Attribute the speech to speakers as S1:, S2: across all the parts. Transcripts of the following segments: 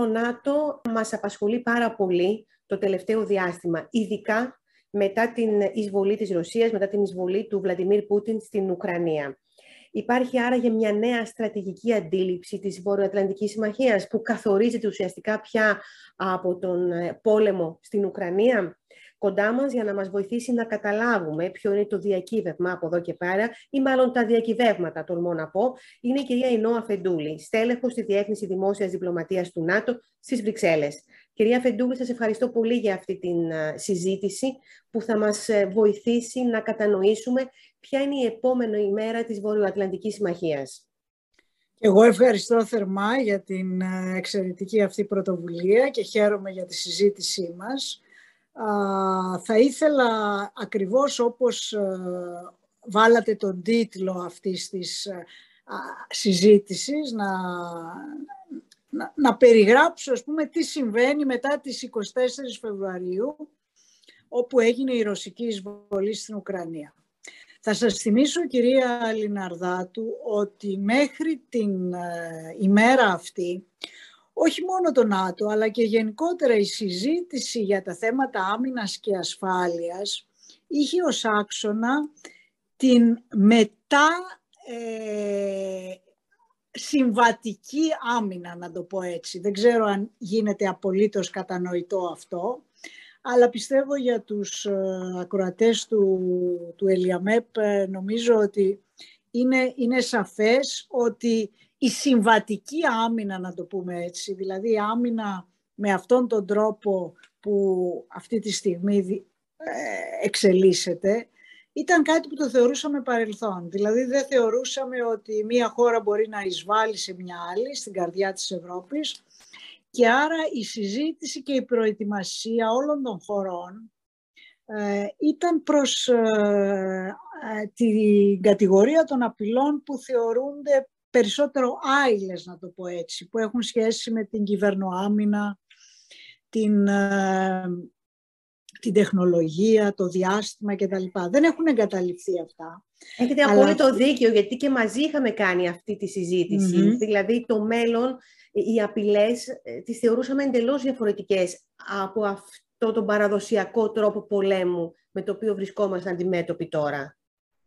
S1: Το ΝΑΤΟ μας απασχολεί πάρα πολύ το τελευταίο διάστημα, ειδικά μετά την εισβολή της Ρωσίας, μετά την εισβολή του Βλαντιμίρ Πούτιν στην Ουκρανία. Υπάρχει άραγε μια νέα στρατηγική αντίληψη της Βορειοατλαντικής Συμμαχίας που καθορίζεται ουσιαστικά πια από τον ε, πόλεμο στην Ουκρανία κοντά μας για να μας βοηθήσει να καταλάβουμε ποιο είναι το διακύβευμα από εδώ και πέρα ή μάλλον τα διακυβεύματα, τολμώ να πω, είναι η κυρία Ινώα Φεντούλη, στέλεχος στη Διεύθυνση Δημόσιας Διπλωματίας του ΝΑΤΟ στις Βρυξέλλες. Κυρία Φεντούλη, σας ευχαριστώ πολύ για αυτή τη συζήτηση που θα μας ε, βοηθήσει να κατανοήσουμε ποια είναι η επόμενη ημέρα της Βορειοατλαντικής Συμμαχίας.
S2: Εγώ ευχαριστώ θερμά για την ε, εξαιρετική αυτή πρωτοβουλία και χαίρομαι για τη συζήτησή μας. Θα ήθελα ακριβώς όπως ε, βάλατε τον τίτλο αυτής της συζήτησης να, να, να περιγράψω ας πούμε τι συμβαίνει μετά τις 24 Φεβρουαρίου όπου έγινε η ρωσική εισβολή στην Ουκρανία. Θα σας θυμίσω, κυρία Λιναρδάτου, ότι μέχρι την ε, ημέρα αυτή, όχι μόνο το ΝΑΤΟ, αλλά και γενικότερα η συζήτηση για τα θέματα άμυνας και ασφάλειας είχε ως άξονα την μετά ε, συμβατική άμυνα, να το πω έτσι. Δεν ξέρω αν γίνεται απολύτως κατανοητό αυτό, αλλά πιστεύω για τους ε, ακροατές του, του Ελιαμέπ ε, νομίζω ότι είναι, είναι σαφές ότι η συμβατική άμυνα, να το πούμε έτσι, δηλαδή άμυνα με αυτόν τον τρόπο που αυτή τη στιγμή ε, εξελίσσεται, ήταν κάτι που το θεωρούσαμε παρελθόν. Δηλαδή δεν θεωρούσαμε ότι μία χώρα μπορεί να εισβάλλει σε μια άλλη, στην καρδιά της Ευρώπης, και άρα η συζήτηση και η προετοιμασία όλων των χωρών ε, ήταν προς ε, ε, την κατηγορία των απειλών που θεωρούνται περισσότερο άειλες, να το πω έτσι, που έχουν σχέση με την κυβερνοάμυνα, την, την τεχνολογία, το διάστημα κτλ. Δεν έχουν εγκαταλειφθεί αυτά.
S1: Έχετε αλλά... απόλυτο δίκιο, γιατί και μαζί είχαμε κάνει αυτή τη συζητηση Δηλαδή το μέλλον οι απειλές ε, τις θεωρούσαμε εντελώς διαφορετικές από αυτό τον παραδοσιακό τρόπο πολέμου με το οποίο βρισκόμαστε αντιμέτωποι τώρα.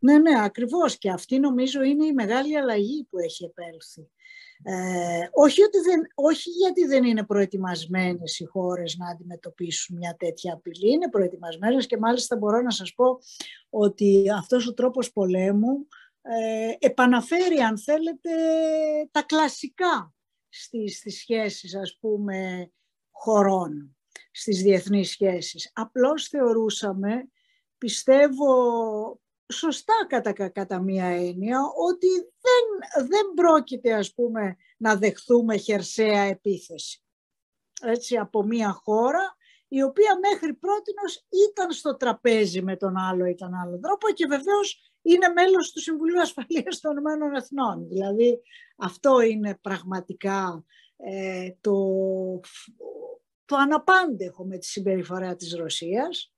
S2: Ναι, ναι, ακριβώς. Και αυτή νομίζω είναι η μεγάλη αλλαγή που έχει επέλθει. Ε, όχι, ότι δεν, όχι γιατί δεν είναι προετοιμασμένες οι χώρες να αντιμετωπίσουν μια τέτοια απειλή, είναι προετοιμασμένες και μάλιστα μπορώ να σας πω ότι αυτός ο τρόπος πολέμου ε, επαναφέρει, αν θέλετε, τα κλασικά στις, στις σχέσεις, ας πούμε, χωρών, στις διεθνείς σχέσεις. Απλώς θεωρούσαμε, πιστεύω σωστά κατά, κατά μία έννοια, ότι δεν, δεν πρόκειται, ας πούμε, να δεχθούμε χερσαία επίθεση. Έτσι, από μία χώρα η οποία μέχρι πρότινος ήταν στο τραπέζι με τον άλλο ή τον άλλο τρόπο και βεβαίως είναι μέλος του Συμβουλίου Ασφαλείας των Ηνωμένων Εθνών. Δηλαδή αυτό είναι πραγματικά ε, το, το αναπάντεχο με τη συμπεριφορά της Ρωσίας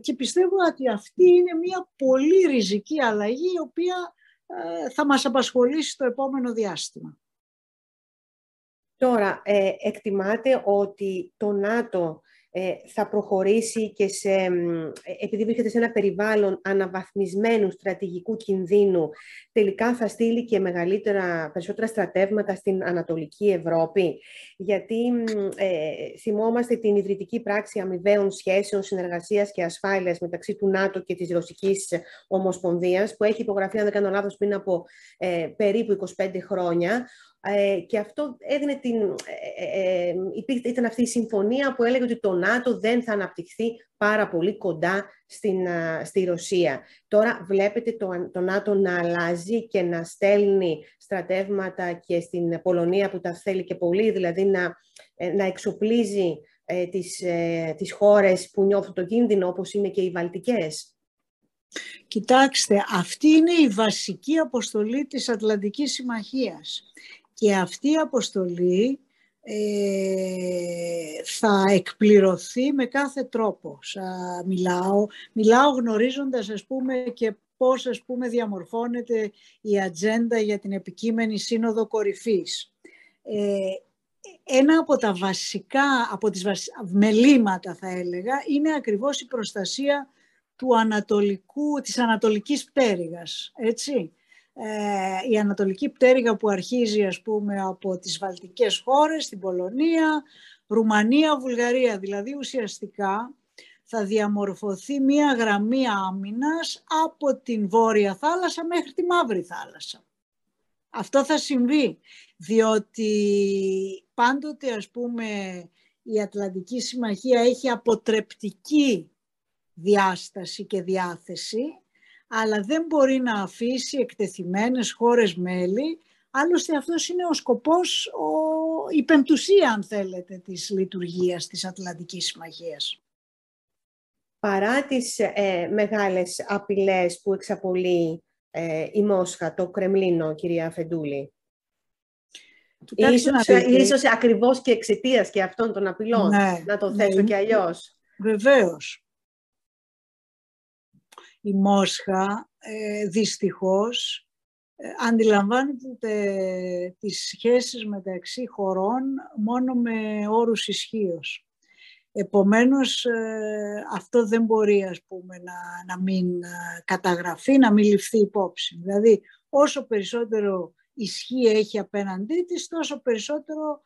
S2: και πιστεύω ότι αυτή είναι μια πολύ ριζική αλλαγή η οποία ε, θα μας απασχολήσει το επόμενο διάστημα.
S1: Τώρα, ε, εκτιμάτε ότι το ΝΑΤΟ ε, θα προχωρήσει και σε, ε, επειδή βρίσκεται σε ένα περιβάλλον αναβαθμισμένου στρατηγικού κινδύνου, τελικά θα στείλει και μεγαλύτερα, περισσότερα στρατεύματα στην Ανατολική Ευρώπη. Γιατί ε, θυμόμαστε την ιδρυτική πράξη αμοιβαίων σχέσεων, συνεργασίας και ασφάλειας μεταξύ του ΝΑΤΟ και της Ρωσικής Ομοσπονδίας, που έχει υπογραφεί, αν δεν κάνω λάθος, πριν από ε, περίπου 25 χρόνια, ε, και αυτό έδινε την, ε, ε, ήταν αυτή η συμφωνία που έλεγε ότι το ΝΑΤΟ δεν θα αναπτυχθεί πάρα πολύ κοντά στην, στη Ρωσία. Τώρα βλέπετε το, το ΝΑΤΟ να αλλάζει και να στέλνει στρατεύματα και στην Πολωνία που τα θέλει και πολύ, δηλαδή να, να εξοπλίζει τις, τις χώρες που νιώθουν το κίνδυνο όπως είναι και οι Βαλτικές.
S2: Κοιτάξτε, αυτή είναι η βασική αποστολή της Ατλαντικής Συμμαχίας. Και αυτή η αποστολή ε, θα εκπληρωθεί με κάθε τρόπο. Σα, μιλάω, μιλάω γνωρίζοντας ας πούμε και πώς ας πούμε διαμορφώνεται η ατζέντα για την επικείμενη σύνοδο κορυφής. Ε, ένα από τα βασικά, από τις μελήματα θα έλεγα, είναι ακριβώς η προστασία του ανατολικού, της ανατολικής πτέρυγας, έτσι. Ε, η ανατολική πτέρυγα που αρχίζει ας πούμε από τις βαλτικές χώρες, την Πολωνία, Ρουμανία, Βουλγαρία, δηλαδή ουσιαστικά θα διαμορφωθεί μία γραμμή άμυνας από την Βόρεια Θάλασσα μέχρι τη Μαύρη Θάλασσα. Αυτό θα συμβεί, διότι πάντοτε ας πούμε η Ατλαντική Συμμαχία έχει αποτρεπτική διάσταση και διάθεση, αλλά δεν μπορεί να αφήσει εκτεθειμένες χώρες μέλη, άλλωστε αυτός είναι ο σκοπός, ο, η πεμπτουσία αν θέλετε της λειτουργίας της Ατλαντικής Συμμαχίας.
S1: Παρά τις ε, μεγάλες απειλές που εξαπολύει ε, η Μόσχα, το Κρεμλίνο, κυρία Φεντούλη. Ίσως, ίσως ακριβώς και εξαιτίας και αυτών των απειλών, ναι, να το θέσω ναι, και αλλιώς.
S2: Βεβαίως. Η Μόσχα, ε, δυστυχώς, ε, αντιλαμβάνεται τις σχέσεις μεταξύ χωρών μόνο με όρους ισχύως. Επομένως, ε, αυτό δεν μπορεί ας πούμε, να, να μην ε, καταγραφεί, να μην ληφθεί υπόψη. Δηλαδή, όσο περισσότερο ισχύ έχει απέναντί της, τόσο περισσότερο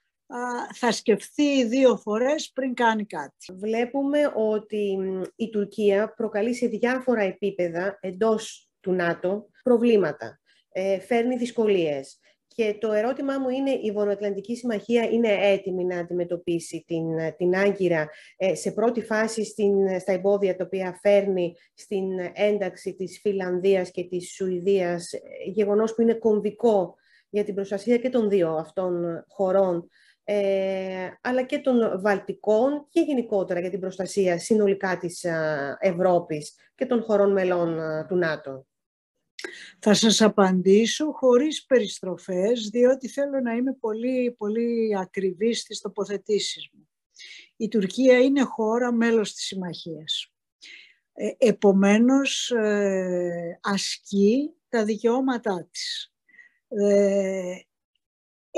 S2: θα σκεφτεί δύο φορές πριν κάνει κάτι.
S1: Βλέπουμε ότι η Τουρκία προκαλεί σε διάφορα επίπεδα εντός του ΝΑΤΟ προβλήματα. Ε, φέρνει δυσκολίες. Και το ερώτημά μου είναι, η Βορειοατλαντική Συμμαχία είναι έτοιμη να αντιμετωπίσει την, την Άγκυρα ε, σε πρώτη φάση στην, στα εμπόδια τα οποία φέρνει στην ένταξη της Φιλανδίας και της Σουηδίας, ε, γεγονός που είναι κομβικό για την προστασία και των δύο αυτών χωρών, ε, αλλά και των Βαλτικών και γενικότερα για την προστασία συνολικά της Ευρώπης και των χωρών μελών του ΝΑΤΟ.
S2: Θα σας απαντήσω χωρίς περιστροφές, διότι θέλω να είμαι πολύ, πολύ ακριβής στις τοποθετήσεις μου. Η Τουρκία είναι χώρα μέλος της Συμμαχίας. Ε, επομένως, ε, ασκεί τα δικαιώματά της. Ε,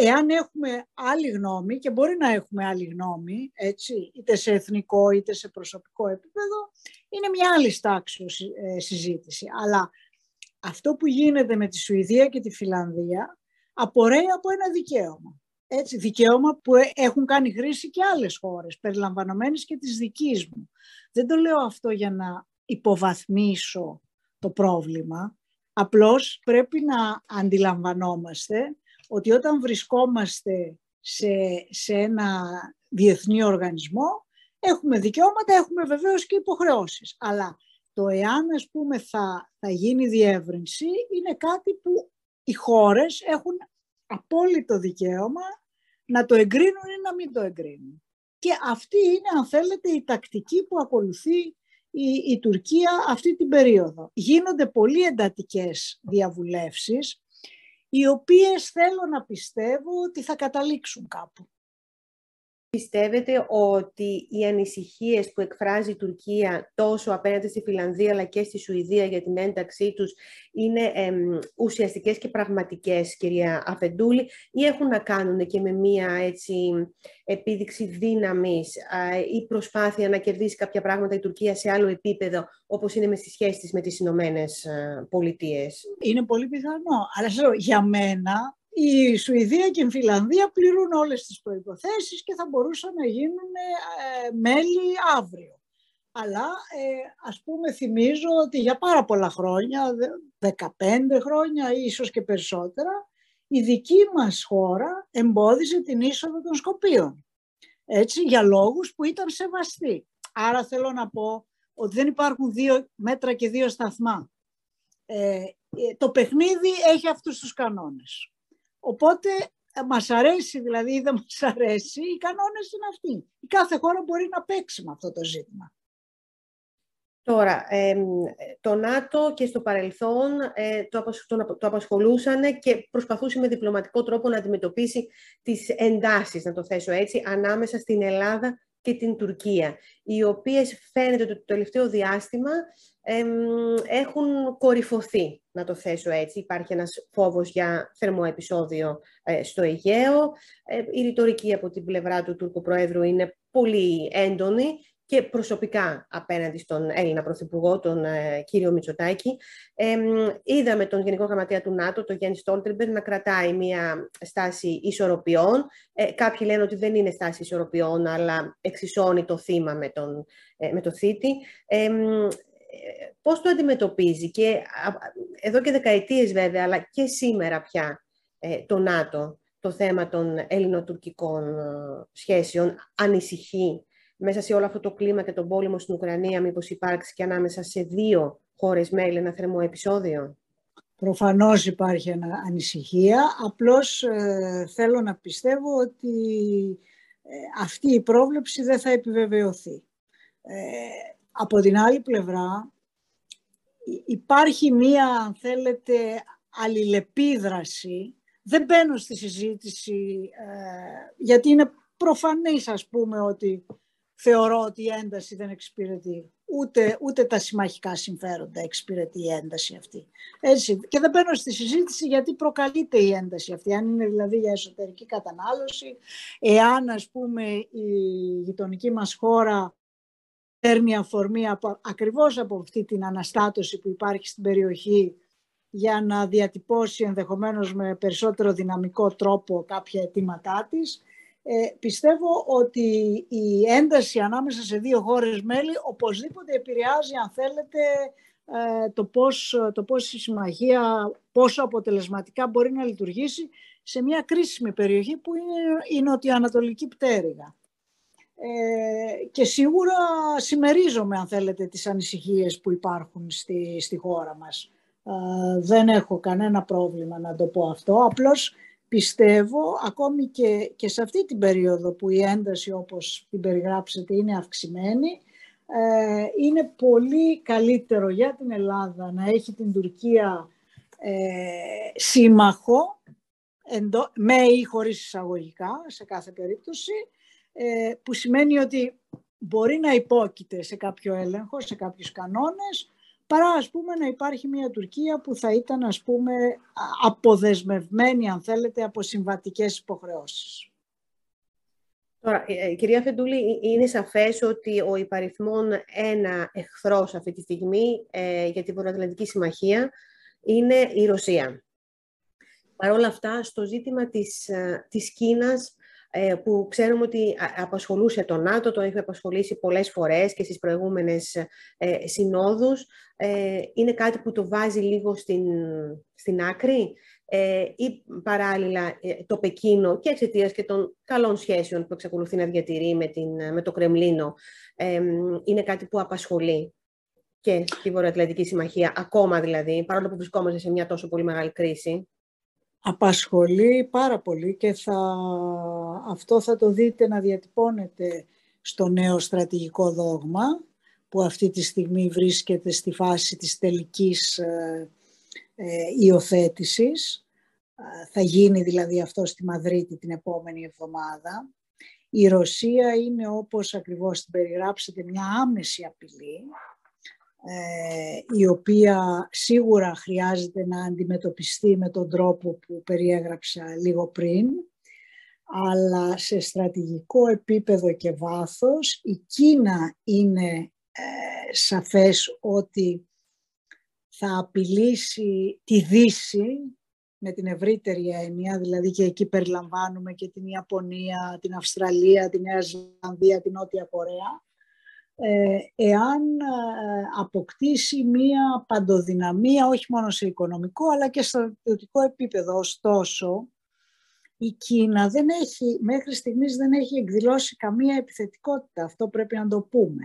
S2: εάν έχουμε άλλη γνώμη, και μπορεί να έχουμε άλλη γνώμη, έτσι, είτε σε εθνικό είτε σε προσωπικό επίπεδο, είναι μια άλλη στάξη συζήτηση. Αλλά αυτό που γίνεται με τη Σουηδία και τη Φιλανδία απορρέει από ένα δικαίωμα. Έτσι, δικαίωμα που ε, έχουν κάνει χρήση και άλλες χώρες, περιλαμβανομένες και της δικής μου. Δεν το λέω αυτό για να υποβαθμίσω το πρόβλημα. Απλώς πρέπει να αντιλαμβανόμαστε ότι όταν βρισκόμαστε σε, σε ένα διεθνή οργανισμό, έχουμε δικαιώματα, έχουμε βεβαίως και υποχρεώσεις. Αλλά το εάν ας πούμε θα, θα γίνει διεύρυνση είναι κάτι που οι χώρες έχουν απόλυτο δικαίωμα να το εγκρίνουν ή να μην το εγκρίνουν. Και αυτή είναι αν θέλετε η τακτική που ακολουθεί η, η Τουρκία αυτή την περίοδο. Γίνονται πολύ εντατικές διαβουλεύσεις οι οποίες θέλω να πιστεύω ότι θα καταλήξουν κάπου.
S1: Πιστεύετε ότι οι ανησυχίες που εκφράζει η Τουρκία τόσο απέναντι στη Φιλανδία αλλά και στη Σουηδία για την ένταξή τους είναι εμ, ουσιαστικές και πραγματικές, κυρία Αφεντούλη, ή έχουν να κάνουν και με μία έτσι, επίδειξη δύναμης ή προσπάθεια να κερδίσει κάποια πράγματα η Τουρκία σε άλλο επίπεδο, όπως είναι με στις σχέσεις με τις Ηνωμένες Πολιτείες;
S2: Είναι πολύ πιθανό. Αλλά για μένα η Σουηδία και η Φιλανδία πληρούν όλες τις προϋποθέσεις και θα μπορούσαν να γίνουν ε, μέλη αύριο. Αλλά ε, ας πούμε θυμίζω ότι για πάρα πολλά χρόνια, 15 χρόνια ή ίσως και περισσότερα, η δική μας χώρα εμπόδιζε την είσοδο των Σκοπίων. Έτσι, για λόγους που ήταν σεβαστοί. Άρα θέλω να πω ότι δεν υπάρχουν δύο μέτρα και δύο σταθμά. Ε, ε το παιχνίδι έχει αυτούς τους κανόνες. Οπότε ε, μας αρέσει δηλαδή ή δεν μας αρέσει, οι κανόνες είναι αυτοί. Η κάθε χώρα μπορεί να παίξει με αυτό το ζήτημα.
S1: Τώρα, το ΝΑΤΟ και στο παρελθόν ε, το, το, το απασχολούσαν και προσπαθούσε με διπλωματικό τρόπο να αντιμετωπίσει τις εντάσεις, να το θέσω έτσι, ανάμεσα στην Ελλάδα και την Τουρκία, οι οποίες φαίνεται ότι το τελευταίο διάστημα έχουν κορυφωθεί, να το θέσω έτσι. Υπάρχει ένας φόβος για θερμό επεισόδιο ε, στο Αιγαίο. Ε, η ρητορική από την πλευρά του Τούρκου Προέδρου είναι πολύ έντονη και προσωπικά απέναντι στον Έλληνα Πρωθυπουργό, τον ε, κύριο Μητσοτάκη. Ε, είδαμε τον Γενικό Γραμματέα του ΝΑΤΟ, τον Γιάννη Στόλτερμπερ, να κρατάει μια στάση ισορροπιών. Ε, κάποιοι λένε ότι δεν είναι στάση ισορροπιών, αλλά εξισώνει το θύμα με, τον, ε, με το θήτη. Ε, πώς το αντιμετωπίζει και εδώ και δεκαετίες βέβαια, αλλά και σήμερα πια το ΝΑΤΟ, το θέμα των ελληνοτουρκικών σχέσεων, ανησυχεί μέσα σε όλο αυτό το κλίμα και τον πόλεμο στην Ουκρανία, μήπως υπάρξει και ανάμεσα σε δύο χώρες μέλη ένα θερμό επεισόδιο;
S2: Προφανώς υπάρχει ανησυχία, απλώς ε, θέλω να πιστεύω ότι ε, αυτή η πρόβλεψη δεν θα επιβεβαιωθεί. Ε, από την άλλη πλευρά υπάρχει μία, αν θέλετε, αλληλεπίδραση. Δεν μπαίνω στη συζήτηση, γιατί είναι προφανής, ας πούμε, ότι θεωρώ ότι η ένταση δεν εξυπηρετεί. Ούτε, ούτε τα συμμαχικά συμφέροντα εξυπηρετεί η ένταση αυτή. Έτσι. Και δεν μπαίνω στη συζήτηση γιατί προκαλείται η ένταση αυτή. Αν είναι δηλαδή για εσωτερική κατανάλωση, εάν ας πούμε η γειτονική μας χώρα παίρνει αφορμή από, ακριβώς από αυτή την αναστάτωση που υπάρχει στην περιοχή για να διατυπώσει ενδεχομένως με περισσότερο δυναμικό τρόπο κάποια αιτήματά της, ε, πιστεύω ότι η ένταση ανάμεσα σε δύο χώρες μέλη οπωσδήποτε επηρεάζει, αν θέλετε, ε, το, πώς, το πώς η συμμαχία, πόσο αποτελεσματικά μπορεί να λειτουργήσει σε μια κρίσιμη περιοχή που είναι η νοτιοανατολική πτέρυγα. Ε, και σίγουρα συμμερίζομαι, αν θέλετε, τις ανησυχίες που υπάρχουν στη, στη χώρα μας. Ε, δεν έχω κανένα πρόβλημα να το πω αυτό, απλώς πιστεύω ακόμη και, και σε αυτή την περίοδο που η ένταση όπως την περιγράψετε είναι αυξημένη ε, είναι πολύ καλύτερο για την Ελλάδα να έχει την Τουρκία ε, σύμμαχο εντό, με ή χωρίς εισαγωγικά σε κάθε περίπτωση ε, που σημαίνει ότι μπορεί να υπόκειται σε κάποιο έλεγχο, σε κάποιους κανόνες παρά ας πούμε να υπάρχει μια Τουρκία που θα ήταν ας πούμε αποδεσμευμένη αν θέλετε από συμβατικές υποχρεώσεις.
S1: Τώρα, ε, ε, κυρία Φεντούλη, είναι σαφές ότι ο υπαριθμόν ένα εχθρός αυτή τη στιγμή ε, για την Βορειοατλαντική Συμμαχία είναι η Ρωσία. Παρ' όλα αυτά, στο ζήτημα της, της Κίνας ε, που ξέρουμε ότι απασχολούσε το ΝΑΤΟ, το έχει απασχολήσει πολλές φορές και στις προηγούμενες ε, συνόδους. Ε, είναι κάτι που το βάζει λίγο στην, στην άκρη ή παράλληλα το Πεκίνο και εξαιτίας και των καλών σχέσεων που εξακολουθεί να διατηρεί με, την, με το Κρεμλίνο είναι κάτι που απασχολεί και στη Βορειοατλαντική Συμμαχία, ακόμα δηλαδή, παρόλο που βρισκόμαστε σε μια τόσο πολύ μεγάλη κρίση
S2: απασχολεί πάρα πολύ και θα, αυτό θα το δείτε να διατυπώνεται στο νέο στρατηγικό δόγμα που αυτή τη στιγμή βρίσκεται στη φάση της τελικής ε, ε υιοθέτησης. Θα γίνει δηλαδή αυτό στη Μαδρίτη την επόμενη εβδομάδα. Η Ρωσία είναι όπως ακριβώς την περιγράψετε μια άμεση απειλή ε, η οποία σίγουρα χρειάζεται να αντιμετωπιστεί με τον τρόπο που περιέγραψα λίγο πριν, αλλά σε στρατηγικό επίπεδο και βάθος η Κίνα είναι ε, σαφές ότι θα απειλήσει τη Δύση με την ευρύτερη έννοια, δηλαδή και εκεί περιλαμβάνουμε και την Ιαπωνία, την Αυστραλία, την Νέα Ζηλανδία, την Νότια Κορέα, ε, εάν ε, αποκτήσει μία παντοδυναμία όχι μόνο σε οικονομικό αλλά και στο στρατιωτικό επίπεδο. Ωστόσο, η Κίνα δεν έχει, μέχρι στιγμής δεν έχει εκδηλώσει καμία επιθετικότητα. Αυτό πρέπει να το πούμε.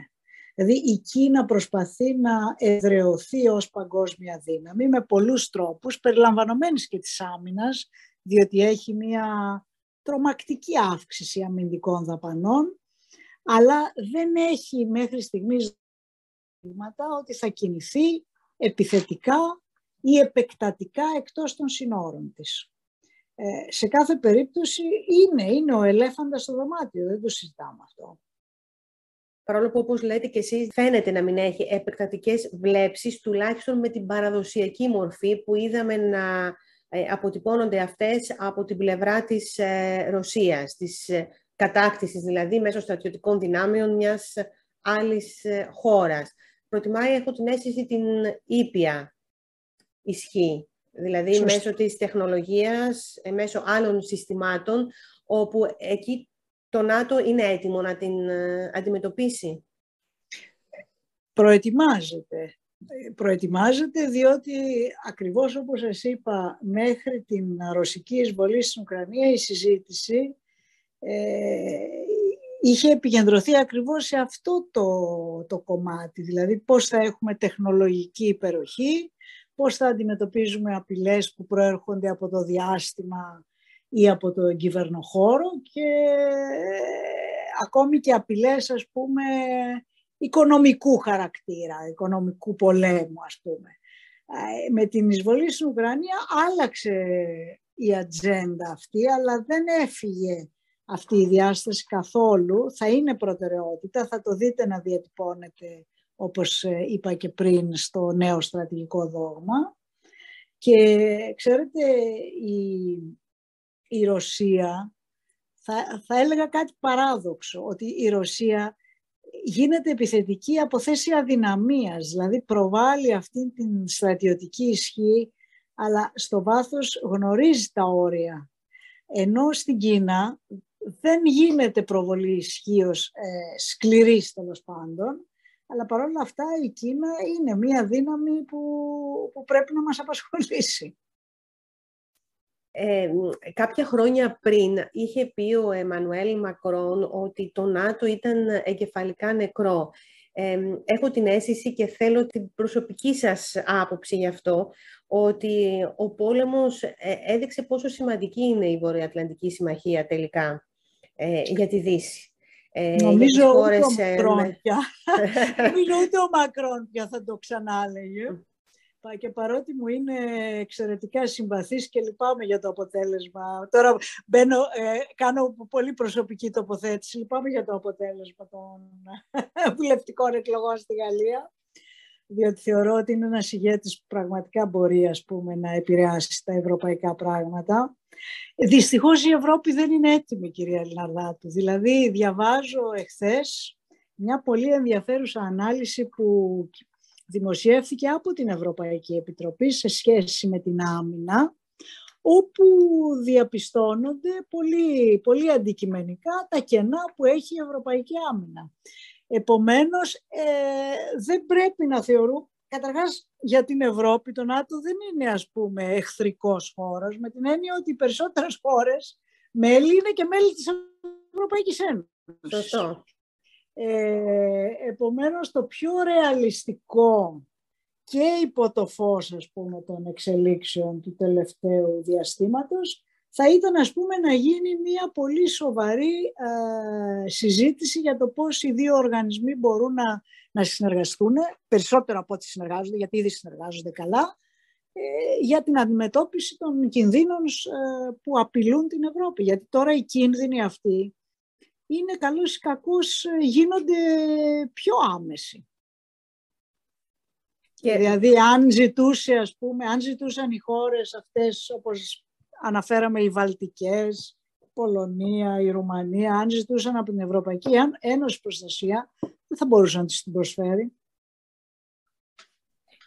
S2: Δηλαδή η Κίνα προσπαθεί να εδρεωθεί ως παγκόσμια δύναμη με πολλούς τρόπους, περιλαμβανομένης και της άμυνας, διότι έχει μια τρομακτική αύξηση αμυντικών δαπανών αλλά δεν έχει μέχρι στιγμής δείγματα ότι θα κινηθεί επιθετικά ή επεκτατικά εκτός των συνόρων της. Ε, σε κάθε περίπτωση είναι, είναι ο ελέφαντας στο δωμάτιο, δεν το συζητάμε αυτό.
S1: παρόλο που όπως λέτε και εσείς φαίνεται να μην έχει επεκτατικές βλέψεις, τουλάχιστον με την παραδοσιακή μορφή που είδαμε να ε, αποτυπώνονται αυτές από την πλευρά της ε, Ρωσίας, της ε, κατάκτησης δηλαδή μέσω στρατιωτικών δυνάμεων μιας άλλης χώρας. Προτιμάει, έχω την αίσθηση, την ήπια ισχύ, δηλαδή μέσω της τεχνολογίας, μέσω άλλων συστημάτων, όπου εκεί το ΝΑΤΟ είναι έτοιμο να την αντιμετωπίσει.
S2: Προετοιμάζεται προετοιμάζεται διότι ακριβώς όπως σας είπα μέχρι την ρωσική εισβολή στην Ουκρανία η συζήτηση ε, είχε επικεντρωθεί ακριβώς σε αυτό το, το κομμάτι, δηλαδή πώς θα έχουμε τεχνολογική υπεροχή, πώς θα αντιμετωπίζουμε απειλές που προέρχονται από το διάστημα ή από το κυβερνοχώρο και ε, ακόμη και απειλές ας πούμε οικονομικού χαρακτήρα, οικονομικού πολέμου ας πούμε. Ε, με την εισβολή στην Ουκρανία άλλαξε η ατζέντα αυτή, αλλά δεν έφυγε αυτή η διάσταση καθόλου. Θα είναι προτεραιότητα, θα το δείτε να διατυπώνεται όπως ε, είπα και πριν στο νέο στρατηγικό δόγμα. Και ξέρετε, η, η Ρωσία, θα, θα έλεγα κάτι παράδοξο, ότι η Ρωσία γίνεται επιθετική από θέση αδυναμίας, δηλαδή προβάλλει αυτή την στρατιωτική ισχύ, αλλά στο βάθος γνωρίζει τα όρια. Ενώ στην Κίνα δεν γίνεται προβολή ισχύως ε, σκληρής τέλος πάντων, αλλά παρόλα αυτά η Κίνα είναι μία δύναμη που, που πρέπει να μας απασχολήσει.
S1: Ε, κάποια χρόνια πριν είχε πει ο Εμμανουέλ Μακρόν ότι το ΝΑΤΟ ήταν εγκεφαλικά νεκρό. Ε, έχω την αίσθηση και θέλω την προσωπική σας άποψη γι' αυτό, ότι ο πόλεμος ε, έδειξε πόσο σημαντική είναι η Βορειοατλαντική Συμμαχία τελικά ε, για τη Δύση.
S2: Ε, Νομίζω ούτε ο Μακρόν πια. Νομίζω ούτε ο Μακρόν πια θα το ξανά και παρότι μου είναι εξαιρετικά συμπαθής και λυπάμαι για το αποτέλεσμα. Τώρα μπαίνω, ε, κάνω πολύ προσωπική τοποθέτηση. Λυπάμαι για το αποτέλεσμα των βουλευτικών εκλογών στη Γαλλία. Διότι θεωρώ ότι είναι ένας ηγέτης που πραγματικά μπορεί ας πούμε, να επηρεάσει τα ευρωπαϊκά πράγματα. Δυστυχώς η Ευρώπη δεν είναι έτοιμη, κυρία Λιναρδάτου. Δηλαδή, διαβάζω εχθές μια πολύ ενδιαφέρουσα ανάλυση που δημοσιεύθηκε από την Ευρωπαϊκή Επιτροπή σε σχέση με την άμυνα, όπου διαπιστώνονται πολύ, πολύ αντικειμενικά τα κενά που έχει η Ευρωπαϊκή Άμυνα. Επομένως, ε, δεν πρέπει να θεωρούμε, καταρχάς για την Ευρώπη το ΝΑΤΟ δεν είναι ας πούμε εχθρικός χώρος, με την έννοια ότι οι περισσότερες χώρες μέλη είναι και μέλη της Ευρωπαϊκής Ένωσης.
S1: Σωστό.
S2: Ε, επομένως το πιο ρεαλιστικό και υπό το φως ας πούμε των εξελίξεων του τελευταίου διαστήματος θα ήταν ας πούμε να γίνει μια πολύ σοβαρή ε, συζήτηση για το πώς οι δύο οργανισμοί μπορούν να, να συνεργαστούν περισσότερο από ό,τι συνεργάζονται γιατί ήδη συνεργάζονται καλά ε, για την αντιμετώπιση των κινδύνων ε, που απειλούν την Ευρώπη. Γιατί τώρα οι κίνδυνοι αυτοί είναι καλούς ή κακούς ε, γίνονται πιο άμεση. Και... Δηλαδή αν ζητούσε, ας πούμε, αν ζητούσαν οι χώρες αυτές όπως αναφέραμε οι Βαλτικές, η Πολωνία, η Ρουμανία, αν ζητούσαν από την Ευρωπαϊκή Ένωση προστασία, δεν θα μπορούσαν να την προσφέρει.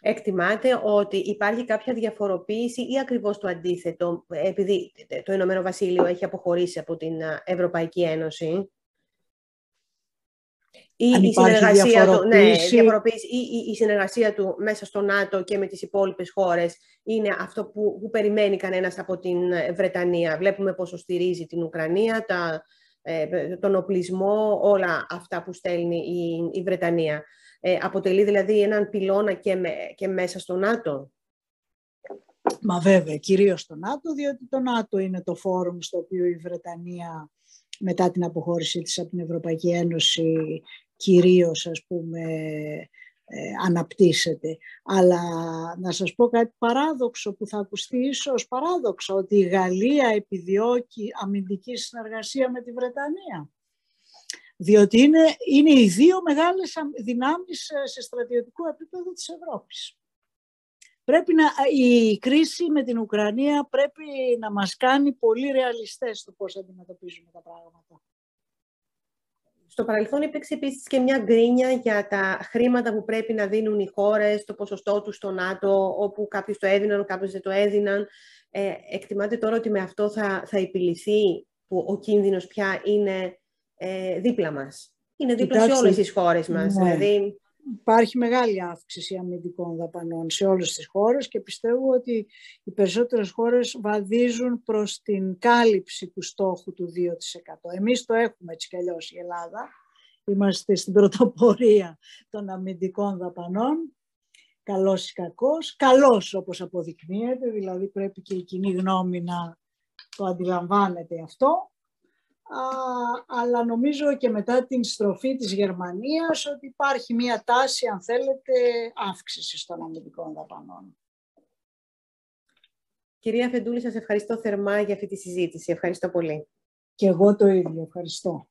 S1: Εκτιμάται ότι υπάρχει κάποια διαφοροποίηση ή ακριβώς το αντίθετο, επειδή το Ηνωμένο Βασίλειο έχει αποχωρήσει από την Ευρωπαϊκή Ένωση; Ή η συνεργασία, του, ναι, διαφοροποίηση, ή η συνεργασία του μέσα στο ΝΑΤΟ και με τις υπόλοιπες χώρες είναι αυτό που, που περιμένει κανένας από την Βρετανία; Βλέπουμε πόσο στηρίζει την Ουκρανία, τα, ε, τον οπλισμό, όλα αυτά που στέλνει η, η Βρετανία. Ε, αποτελεί δηλαδή έναν πυλώνα και, με, και μέσα στο ΝΑΤΟ;
S2: Μα βέβαια, κυρίως στο ΝΑΤΟ, διότι το ΝΑΤΟ είναι το φόρουμ στο οποίο η Βρετανία μετά την αποχώρησή της από την Ευρωπαϊκή Ένωση κυρίως ας πούμε ε, αναπτύσσεται. Αλλά να σας πω κάτι παράδοξο που θα ακουστεί ίσως παράδοξο, ότι η Γαλλία επιδιώκει αμυντική συνεργασία με τη Βρετανία. Διότι είναι, είναι οι δύο μεγάλες δυνάμεις ε, σε στρατιωτικό επίπεδο της Ευρώπης. Πρέπει να, η κρίση με την Ουκρανία πρέπει να μας κάνει πολύ ρεαλιστές στο πώς αντιμετωπίζουμε τα πράγματα.
S1: Στο παρελθόν υπήρξε επίσης και μια γκρίνια για τα χρήματα που πρέπει να δίνουν οι χώρες, το ποσοστό τους στο ΝΑΤΟ, όπου κάποιοι το έδιναν, κάποιοι δεν το έδιναν. Ε, εκτιμάτε τώρα ότι με αυτό θα, θα επιληθεί που ο κίνδυνος πια είναι ε, δίπλα μας. Είναι δίπλα σε όλες τις χώρες μας. Ναι. Δηλαδή,
S2: υπάρχει μεγάλη αύξηση αμυντικών δαπανών σε όλες τις χώρες και πιστεύω ότι οι περισσότερες χώρες βαδίζουν προς την κάλυψη του στόχου του 2%. Εμείς το έχουμε έτσι κι αλλιώς η Ελλάδα. Είμαστε στην πρωτοπορία των αμυντικών δαπανών. Καλός ή κακός. Καλός όπως αποδεικνύεται, δηλαδή πρέπει και η κοινή γνώμη να το αντιλαμβάνεται αυτό αλλά νομίζω και μετά την στροφή της Γερμανίας ότι υπάρχει μια τάση, αν θέλετε, αύξηση των αμυντικών δαπανών.
S1: Κυρία Φεντούλη, σας ευχαριστώ θερμά για αυτή τη συζήτηση. Ευχαριστώ πολύ.
S2: Και εγώ το ίδιο. Ευχαριστώ.